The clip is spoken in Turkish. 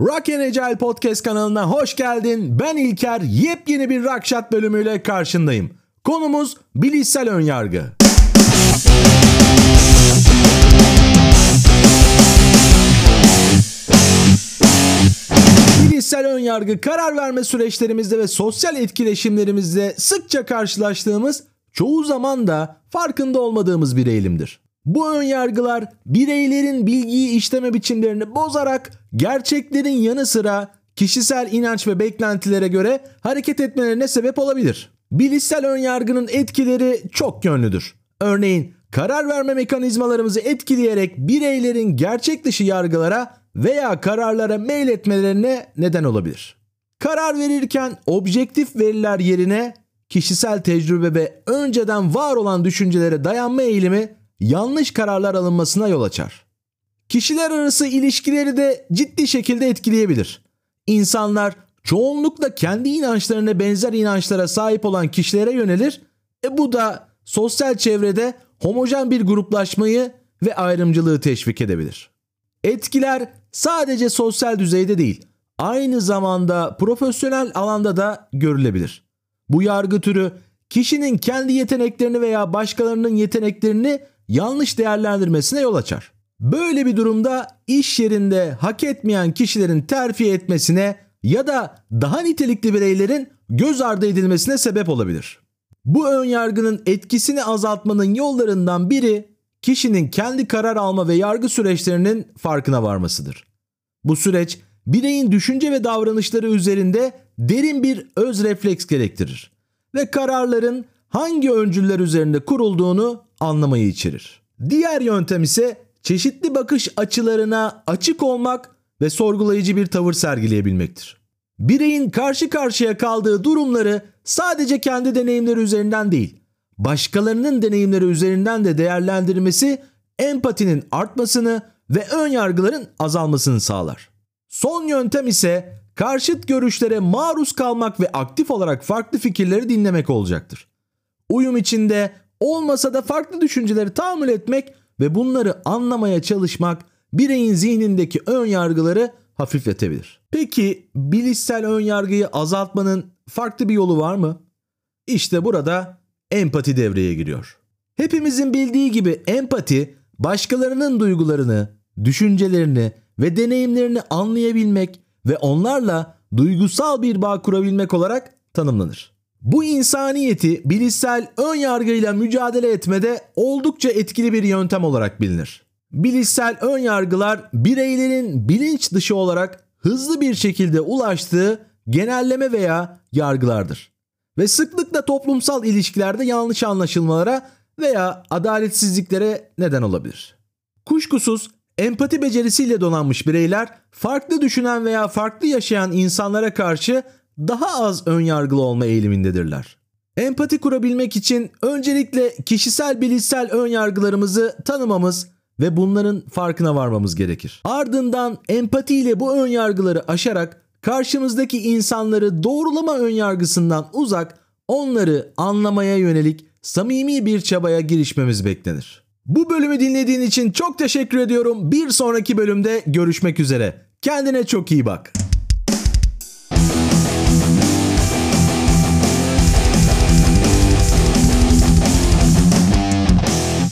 Rock and Agile Podcast kanalına hoş geldin. Ben İlker. Yepyeni bir Rockshot bölümüyle karşındayım. Konumuz bilişsel önyargı. Bilişsel önyargı karar verme süreçlerimizde ve sosyal etkileşimlerimizde sıkça karşılaştığımız, çoğu zaman da farkında olmadığımız bir eğilimdir. Bu önyargılar bireylerin bilgiyi işleme biçimlerini bozarak gerçeklerin yanı sıra kişisel inanç ve beklentilere göre hareket etmelerine sebep olabilir. Bilişsel önyargının etkileri çok yönlüdür. Örneğin karar verme mekanizmalarımızı etkileyerek bireylerin gerçek dışı yargılara veya kararlara mail etmelerine neden olabilir. Karar verirken objektif veriler yerine kişisel tecrübe ve önceden var olan düşüncelere dayanma eğilimi yanlış kararlar alınmasına yol açar. Kişiler arası ilişkileri de ciddi şekilde etkileyebilir. İnsanlar çoğunlukla kendi inançlarına benzer inançlara sahip olan kişilere yönelir. E bu da sosyal çevrede homojen bir gruplaşmayı ve ayrımcılığı teşvik edebilir. Etkiler sadece sosyal düzeyde değil, aynı zamanda profesyonel alanda da görülebilir. Bu yargı türü kişinin kendi yeteneklerini veya başkalarının yeteneklerini yanlış değerlendirmesine yol açar. Böyle bir durumda iş yerinde hak etmeyen kişilerin terfi etmesine ya da daha nitelikli bireylerin göz ardı edilmesine sebep olabilir. Bu ön yargının etkisini azaltmanın yollarından biri kişinin kendi karar alma ve yargı süreçlerinin farkına varmasıdır. Bu süreç bireyin düşünce ve davranışları üzerinde derin bir öz refleks gerektirir ve kararların hangi öncüller üzerinde kurulduğunu anlamayı içerir. Diğer yöntem ise çeşitli bakış açılarına açık olmak ve sorgulayıcı bir tavır sergileyebilmektir. Bireyin karşı karşıya kaldığı durumları sadece kendi deneyimleri üzerinden değil, başkalarının deneyimleri üzerinden de değerlendirmesi empatinin artmasını ve ön yargıların azalmasını sağlar. Son yöntem ise karşıt görüşlere maruz kalmak ve aktif olarak farklı fikirleri dinlemek olacaktır. Uyum içinde olmasa da farklı düşünceleri tahammül etmek ve bunları anlamaya çalışmak bireyin zihnindeki ön yargıları hafifletebilir. Peki bilişsel ön yargıyı azaltmanın farklı bir yolu var mı? İşte burada empati devreye giriyor. Hepimizin bildiği gibi empati başkalarının duygularını, düşüncelerini ve deneyimlerini anlayabilmek ve onlarla duygusal bir bağ kurabilmek olarak tanımlanır. Bu insaniyeti bilişsel ön yargıyla mücadele etmede oldukça etkili bir yöntem olarak bilinir. Bilişsel ön yargılar bireylerin bilinç dışı olarak hızlı bir şekilde ulaştığı genelleme veya yargılardır. Ve sıklıkla toplumsal ilişkilerde yanlış anlaşılmalara veya adaletsizliklere neden olabilir. Kuşkusuz empati becerisiyle donanmış bireyler farklı düşünen veya farklı yaşayan insanlara karşı daha az ön yargılı olma eğilimindedirler. Empati kurabilmek için öncelikle kişisel bilişsel ön yargılarımızı tanımamız ve bunların farkına varmamız gerekir. Ardından empati ile bu ön yargıları aşarak karşımızdaki insanları doğrulama ön yargısından uzak, onları anlamaya yönelik samimi bir çabaya girişmemiz beklenir. Bu bölümü dinlediğin için çok teşekkür ediyorum. Bir sonraki bölümde görüşmek üzere. Kendine çok iyi bak.